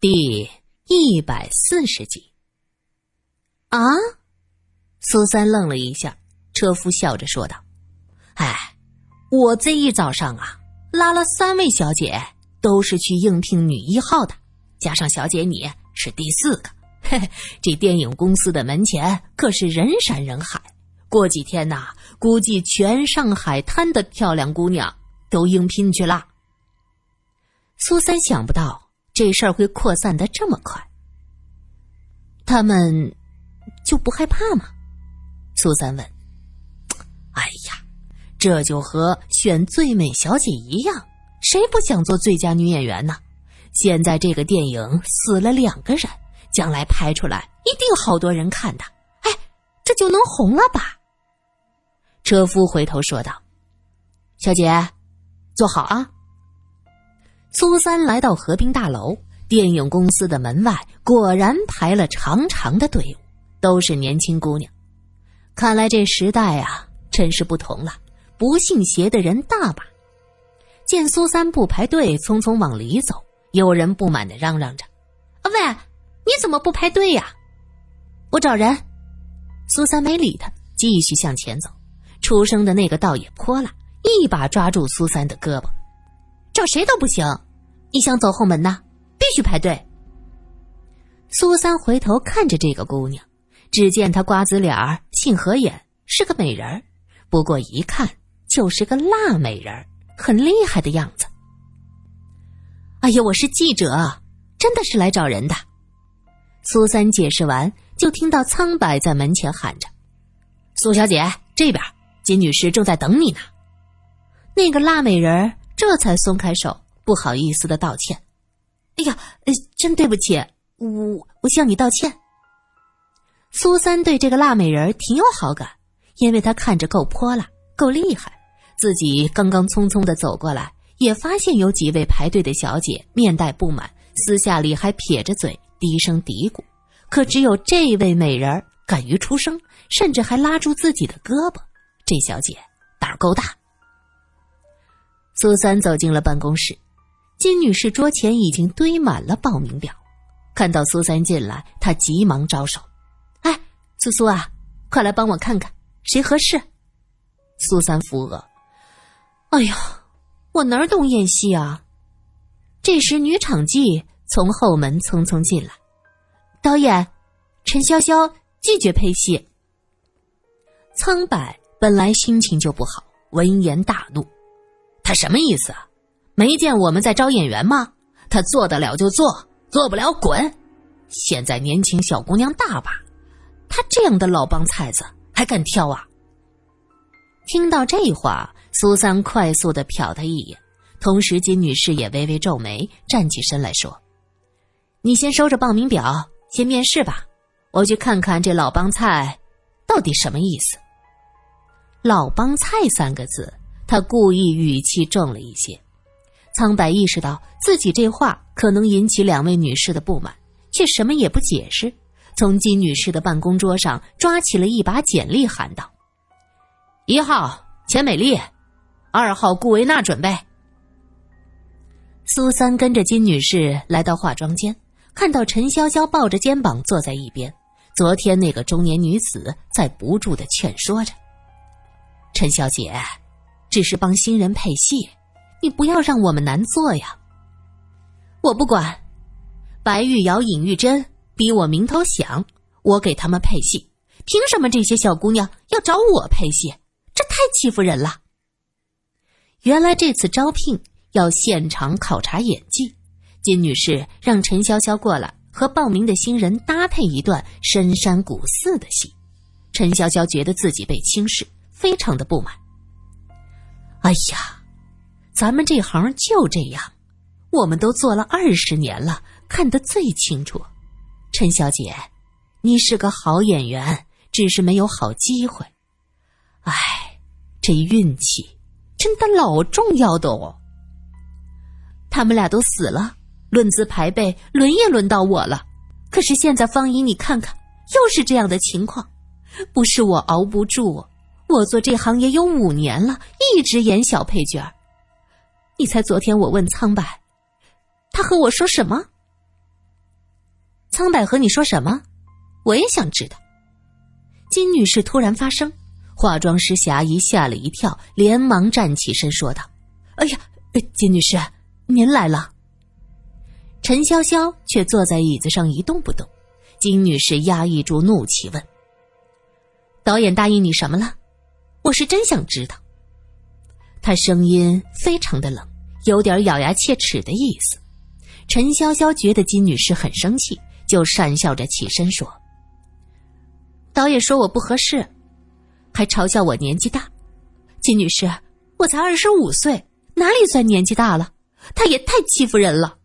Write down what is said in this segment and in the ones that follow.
第一百四十集。啊！苏三愣了一下，车夫笑着说道：“哎，我这一早上啊，拉了三位小姐，都是去应聘女一号的，加上小姐你是第四个。嘿嘿，这电影公司的门前可是人山人海，过几天呐，估计全上海滩的漂亮姑娘都应聘去了。”苏三想不到这事儿会扩散的这么快。他们就不害怕吗？苏三问。哎呀，这就和选最美小姐一样，谁不想做最佳女演员呢？现在这个电影死了两个人，将来拍出来一定好多人看的。哎，这就能红了吧？车夫回头说道：“小姐，坐好啊。”苏三来到河滨大楼电影公司的门外，果然排了长长的队伍，都是年轻姑娘。看来这时代啊，真是不同了，不信邪的人大把。见苏三不排队，匆匆往里走，有人不满的嚷嚷着：“喂，你怎么不排队呀？”我找人。苏三没理他，继续向前走。出生的那个倒也泼辣，一把抓住苏三的胳膊。找谁都不行，你想走后门呢？必须排队。苏三回头看着这个姑娘，只见她瓜子脸儿、杏核眼，是个美人儿，不过一看就是个辣美人儿，很厉害的样子。哎呀，我是记者，真的是来找人的。苏三解释完，就听到苍白在门前喊着：“苏小姐，这边，金女士正在等你呢。”那个辣美人儿。这才松开手，不好意思的道歉：“哎呀，呃真对不起，我我向你道歉。”苏三对这个辣美人挺有好感，因为她看着够泼辣、够厉害。自己刚刚匆匆的走过来，也发现有几位排队的小姐面带不满，私下里还撇着嘴低声嘀咕。可只有这位美人敢于出声，甚至还拉住自己的胳膊。这小姐胆儿够大。苏三走进了办公室，金女士桌前已经堆满了报名表。看到苏三进来，她急忙招手：“哎，苏苏啊，快来帮我看看谁合适。”苏三扶额：“哎呀，我哪儿懂演戏啊？”这时，女场记从后门匆匆进来：“导演，陈潇潇拒绝配戏。”苍柏本来心情就不好，闻言大怒。他什么意思啊？没见我们在招演员吗？他做得了就做，做不了滚。现在年轻小姑娘大把，他这样的老帮菜子还敢挑啊？听到这话，苏三快速的瞟他一眼，同时金女士也微微皱眉，站起身来说：“你先收着报名表，先面试吧。我去看看这老帮菜到底什么意思。”“老帮菜”三个字。他故意语气重了一些，苍白意识到自己这话可能引起两位女士的不满，却什么也不解释。从金女士的办公桌上抓起了一把简历，喊道：“一号钱美丽，二号顾维娜，准备。”苏三跟着金女士来到化妆间，看到陈潇潇抱着肩膀坐在一边，昨天那个中年女子在不住的劝说着：“陈小姐。”只是帮新人配戏，你不要让我们难做呀！我不管，白玉瑶、尹玉珍比我名头响，我给他们配戏，凭什么这些小姑娘要找我配戏？这太欺负人了！原来这次招聘要现场考察演技，金女士让陈潇潇过来和报名的新人搭配一段深山古寺的戏，陈潇潇觉得自己被轻视，非常的不满。哎呀，咱们这行就这样，我们都做了二十年了，看得最清楚。陈小姐，你是个好演员，只是没有好机会。哎，这运气真的老重要的哦。他们俩都死了，论资排辈，轮也轮到我了。可是现在方姨，你看看，又是这样的情况，不是我熬不住。我做这行也有五年了，一直演小配角你猜昨天我问苍白，他和我说什么？苍白和你说什么？我也想知道。金女士突然发声，化妆师霞姨吓了一跳，连忙站起身说道：“哎呀，金女士，您来了。”陈潇潇却坐在椅子上一动不动。金女士压抑住怒气问：“导演答应你什么了？我是真想知道。”他声音非常的冷，有点咬牙切齿的意思。陈潇潇觉得金女士很生气，就讪笑着起身说：“导演说我不合适，还嘲笑我年纪大。金女士，我才二十五岁，哪里算年纪大了？他也太欺负人了。”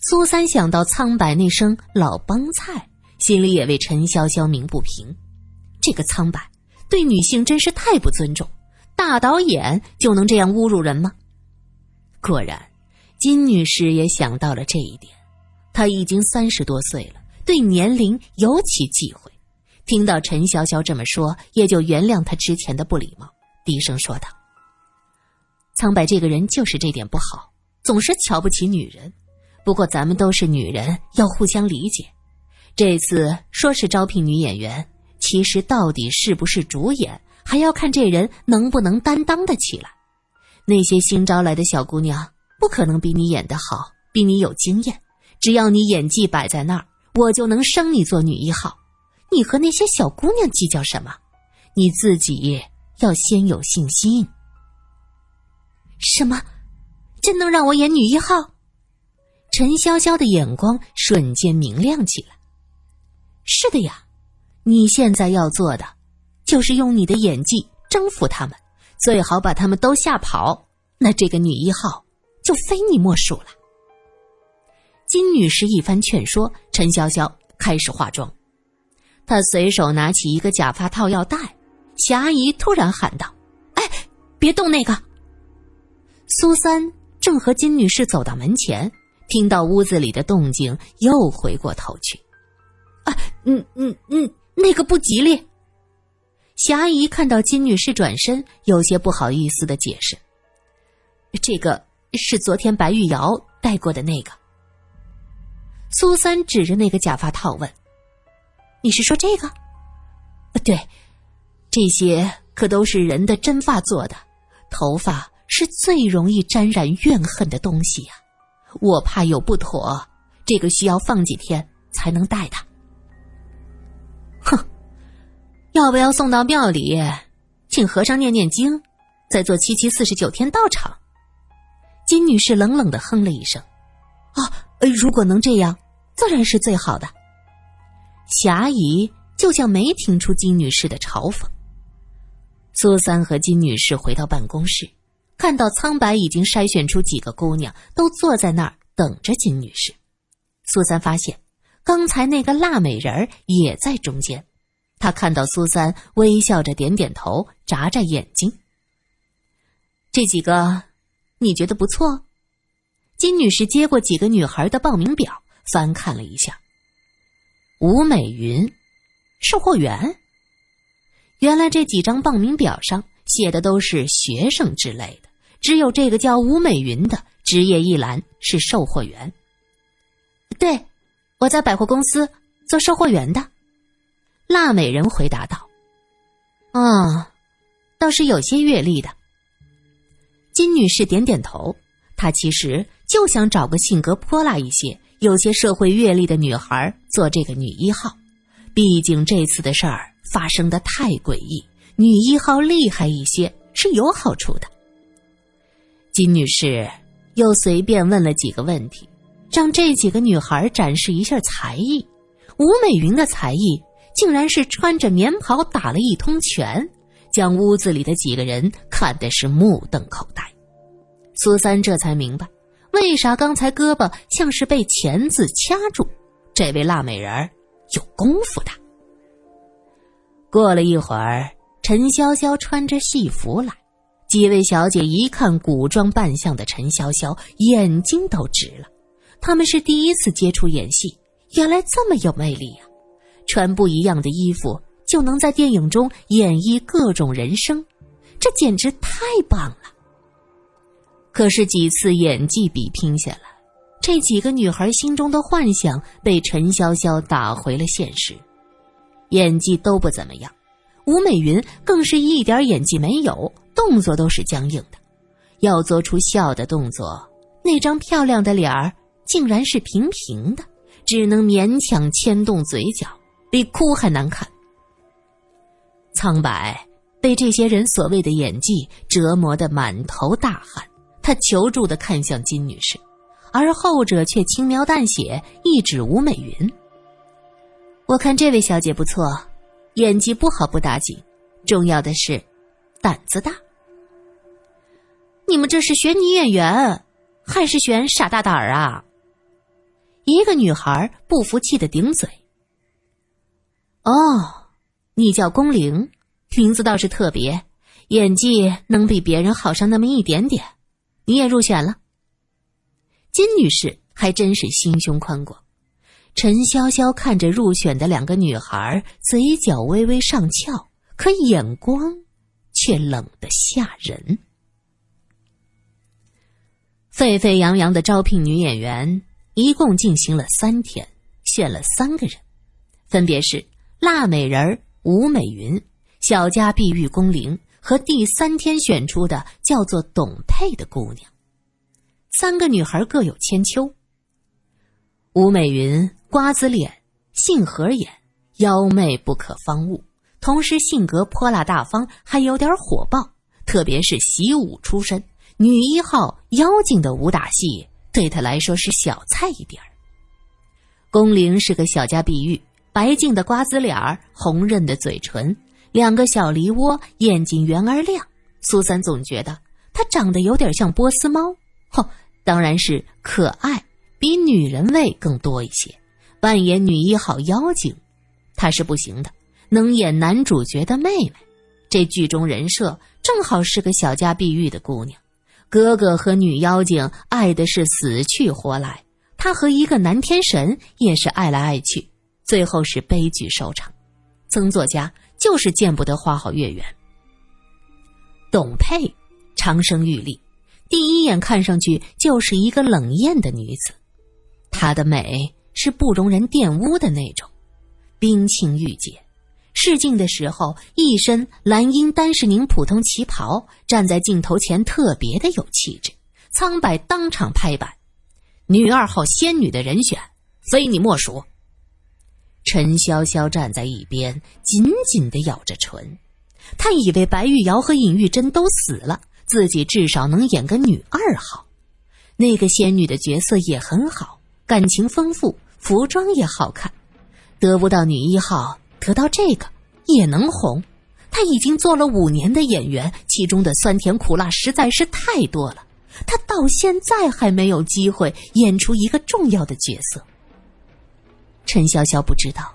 苏三想到苍白那声“老帮菜”，心里也为陈潇潇鸣不平。这个苍白对女性真是太不尊重，大导演就能这样侮辱人吗？果然，金女士也想到了这一点。她已经三十多岁了，对年龄尤其忌讳。听到陈潇潇这么说，也就原谅她之前的不礼貌，低声说道：“苍白这个人就是这点不好，总是瞧不起女人。”不过咱们都是女人，要互相理解。这次说是招聘女演员，其实到底是不是主演，还要看这人能不能担当得起来。那些新招来的小姑娘，不可能比你演得好，比你有经验。只要你演技摆在那儿，我就能升你做女一号。你和那些小姑娘计较什么？你自己要先有信心。什么？真能让我演女一号？陈潇潇的眼光瞬间明亮起来。是的呀，你现在要做的，就是用你的演技征服他们，最好把他们都吓跑。那这个女一号就非你莫属了。金女士一番劝说，陈潇潇开始化妆。她随手拿起一个假发套要戴，霞姨突然喊道：“哎，别动那个！”苏三正和金女士走到门前。听到屋子里的动静，又回过头去。啊，嗯嗯嗯，那个不吉利。霞姨看到金女士转身，有些不好意思的解释：“这个是昨天白玉瑶戴过的那个。”苏三指着那个假发套问：“你是说这个？”“对，这些可都是人的真发做的，头发是最容易沾染怨恨的东西呀。”我怕有不妥，这个需要放几天才能戴它。要不要送到庙里，请和尚念念经，再做七七四十九天道场？金女士冷冷的哼了一声：“啊，如果能这样，自然是最好的。”霞姨就像没听出金女士的嘲讽。苏三和金女士回到办公室。看到苍白已经筛选出几个姑娘，都坐在那儿等着金女士。苏三发现，刚才那个辣美人儿也在中间。他看到苏三微笑着点点头，眨眨眼睛。这几个，你觉得不错？金女士接过几个女孩的报名表，翻看了一下。吴美云，售货员。原来这几张报名表上写的都是学生之类的。只有这个叫吴美云的职业一栏是售货员。对，我在百货公司做售货员的。辣美人回答道：“啊，倒是有些阅历的。”金女士点点头，她其实就想找个性格泼辣一些、有些社会阅历的女孩做这个女一号。毕竟这次的事儿发生的太诡异，女一号厉害一些是有好处的。金女士又随便问了几个问题，让这几个女孩展示一下才艺。吴美云的才艺竟然是穿着棉袍打了一通拳，将屋子里的几个人看的是目瞪口呆。苏三这才明白，为啥刚才胳膊像是被钳子掐住。这位辣美人有功夫的。过了一会儿，陈潇潇穿着戏服来。几位小姐一看古装扮相的陈潇潇，眼睛都直了。他们是第一次接触演戏，原来这么有魅力呀！穿不一样的衣服就能在电影中演绎各种人生，这简直太棒了。可是几次演技比拼下来，这几个女孩心中的幻想被陈潇潇打回了现实，演技都不怎么样。吴美云更是一点演技没有，动作都是僵硬的，要做出笑的动作，那张漂亮的脸儿竟然是平平的，只能勉强牵动嘴角，比哭还难看。苍白被这些人所谓的演技折磨得满头大汗，他求助的看向金女士，而后者却轻描淡写一指吴美云：“我看这位小姐不错。”演技不好不打紧，重要的是胆子大。你们这是选女演员，还是选傻大胆儿啊？一个女孩不服气的顶嘴。哦，你叫龚玲，名字倒是特别，演技能比别人好上那么一点点，你也入选了。金女士还真是心胸宽广。陈潇潇看着入选的两个女孩，嘴角微微上翘，可眼光却冷得吓人。沸沸扬扬的招聘女演员一共进行了三天，选了三个人，分别是辣美人吴美云、小家碧玉宫铃和第三天选出的叫做董佩的姑娘。三个女孩各有千秋。吴美云。瓜子脸，杏核眼，妖媚不可方物，同时性格泼辣大方，还有点火爆。特别是习武出身，女一号妖精的武打戏对她来说是小菜一碟儿。宫铃是个小家碧玉，白净的瓜子脸儿，红润的嘴唇，两个小梨窝，眼睛圆而亮。苏三总觉得她长得有点像波斯猫，嚯，当然是可爱，比女人味更多一些。扮演女一号妖精，她是不行的。能演男主角的妹妹，这剧中人设正好是个小家碧玉的姑娘。哥哥和女妖精爱的是死去活来，她和一个男天神也是爱来爱去，最后是悲剧收场。曾作家就是见不得花好月圆。董佩长生玉立，第一眼看上去就是一个冷艳的女子，她的美。是不容人玷污的那种，冰清玉洁。试镜的时候，一身蓝茵丹士宁普通旗袍，站在镜头前特别的有气质。苍白当场拍板，女二号仙女的人选，非你莫属。陈潇潇站在一边，紧紧的咬着唇。他以为白玉瑶和尹玉珍都死了，自己至少能演个女二号。那个仙女的角色也很好，感情丰富。服装也好看，得不到女一号，得到这个也能红。他已经做了五年的演员，其中的酸甜苦辣实在是太多了。他到现在还没有机会演出一个重要的角色。陈潇潇不知道，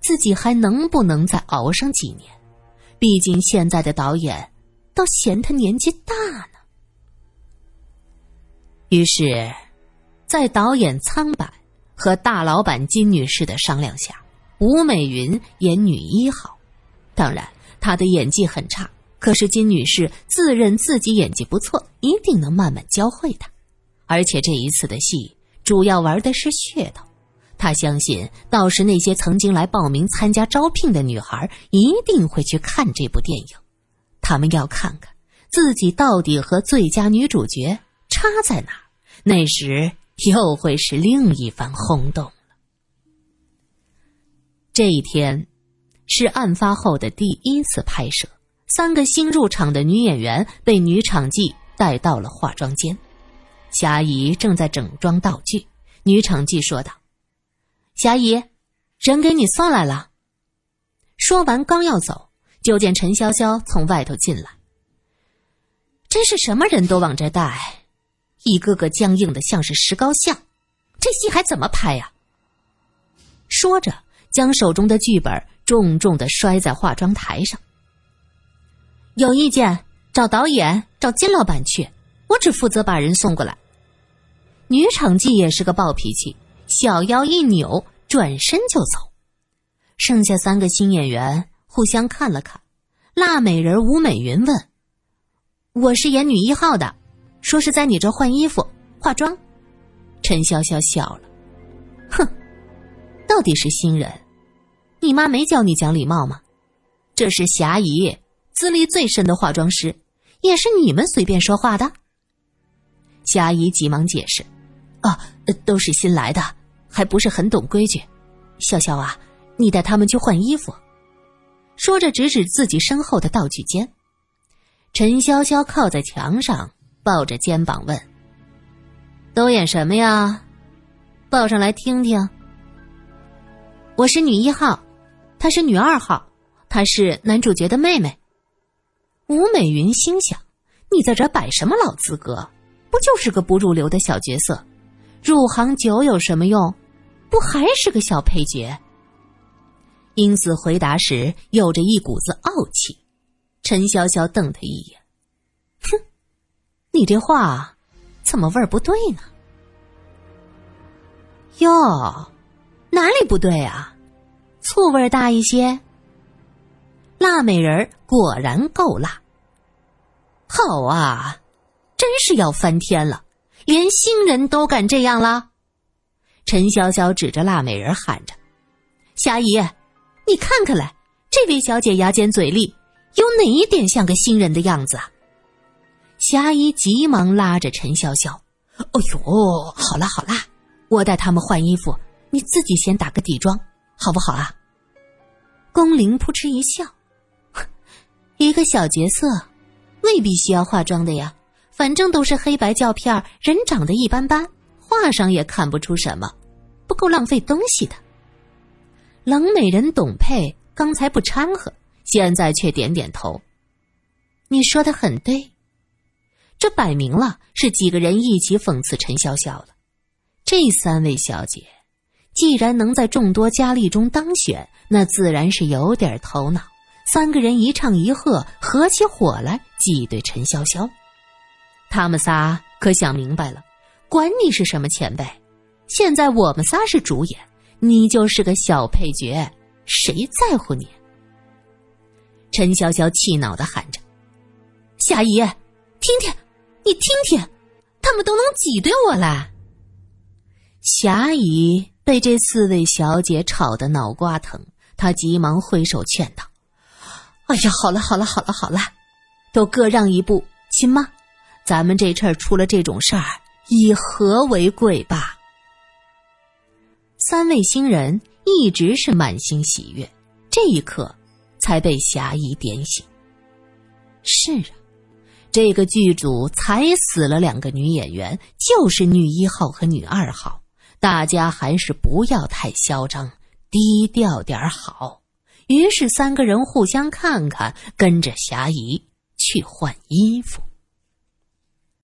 自己还能不能再熬上几年？毕竟现在的导演倒嫌他年纪大呢。于是，在导演苍白。和大老板金女士的商量下，吴美云演女一号。当然，她的演技很差，可是金女士自认自己演技不错，一定能慢慢教会她。而且这一次的戏主要玩的是噱头，他相信到时那些曾经来报名参加招聘的女孩一定会去看这部电影，他们要看看自己到底和最佳女主角差在哪。那时。又会是另一番轰动了。这一天是案发后的第一次拍摄，三个新入场的女演员被女场记带到了化妆间，霞姨正在整装道具。女场记说道：“霞姨，人给你送来了。”说完刚要走，就见陈潇潇从外头进来。真是什么人都往这带。一个个僵硬的像是石膏像，这戏还怎么拍呀？说着，将手中的剧本重重的摔在化妆台上。有意见找导演，找金老板去，我只负责把人送过来。女场记也是个暴脾气，小腰一扭，转身就走。剩下三个新演员互相看了看，辣美人吴美云问：“我是演女一号的。”说是在你这换衣服、化妆，陈潇潇笑了，哼，到底是新人，你妈没教你讲礼貌吗？这是霞姨，资历最深的化妆师，也是你们随便说话的。霞姨急忙解释：“啊，都是新来的，还不是很懂规矩。潇潇啊，你带他们去换衣服。”说着指指自己身后的道具间。陈潇潇靠在墙上，抱着肩膀问。都演什么呀？报上来听听。我是女一号，她是女二号，她是男主角的妹妹。吴美云心想：你在这摆什么老资格？不就是个不入流的小角色？入行久有什么用？不还是个小配角？英子回答时有着一股子傲气。陈潇潇瞪他一眼：“哼，你这话。”怎么味儿不对呢？哟，哪里不对啊？醋味儿大一些。辣美人果然够辣。好啊，真是要翻天了，连新人都敢这样了。陈潇潇指着辣美人喊着：“霞姨，你看看来，这位小姐牙尖嘴利，有哪一点像个新人的样子啊？”霞姨急忙拉着陈潇潇：“哎呦，好啦好啦，我带他们换衣服，你自己先打个底妆，好不好啊？”宫玲扑哧一笑：“一个小角色，未必需要化妆的呀，反正都是黑白照片，人长得一般般，画上也看不出什么，不够浪费东西的。”冷美人董佩刚才不掺和，现在却点点头：“你说的很对。”这摆明了是几个人一起讽刺陈潇潇了。这三位小姐，既然能在众多佳丽中当选，那自然是有点头脑。三个人一唱一和，合起伙来挤兑陈潇潇。他们仨可想明白了，管你是什么前辈，现在我们仨是主演，你就是个小配角，谁在乎你？陈潇潇气恼的喊着：“夏姨，听听。”你听听，他们都能挤兑我了。霞姨被这四位小姐吵得脑瓜疼，她急忙挥手劝道：“哎呀，好了好了好了好了，都各让一步，亲妈，咱们这事儿出了这种事儿，以和为贵吧。”三位新人一直是满心喜悦，这一刻才被霞姨点醒。是啊。这个剧组才死了两个女演员，就是女一号和女二号。大家还是不要太嚣张，低调点好。于是三个人互相看看，跟着霞姨去换衣服。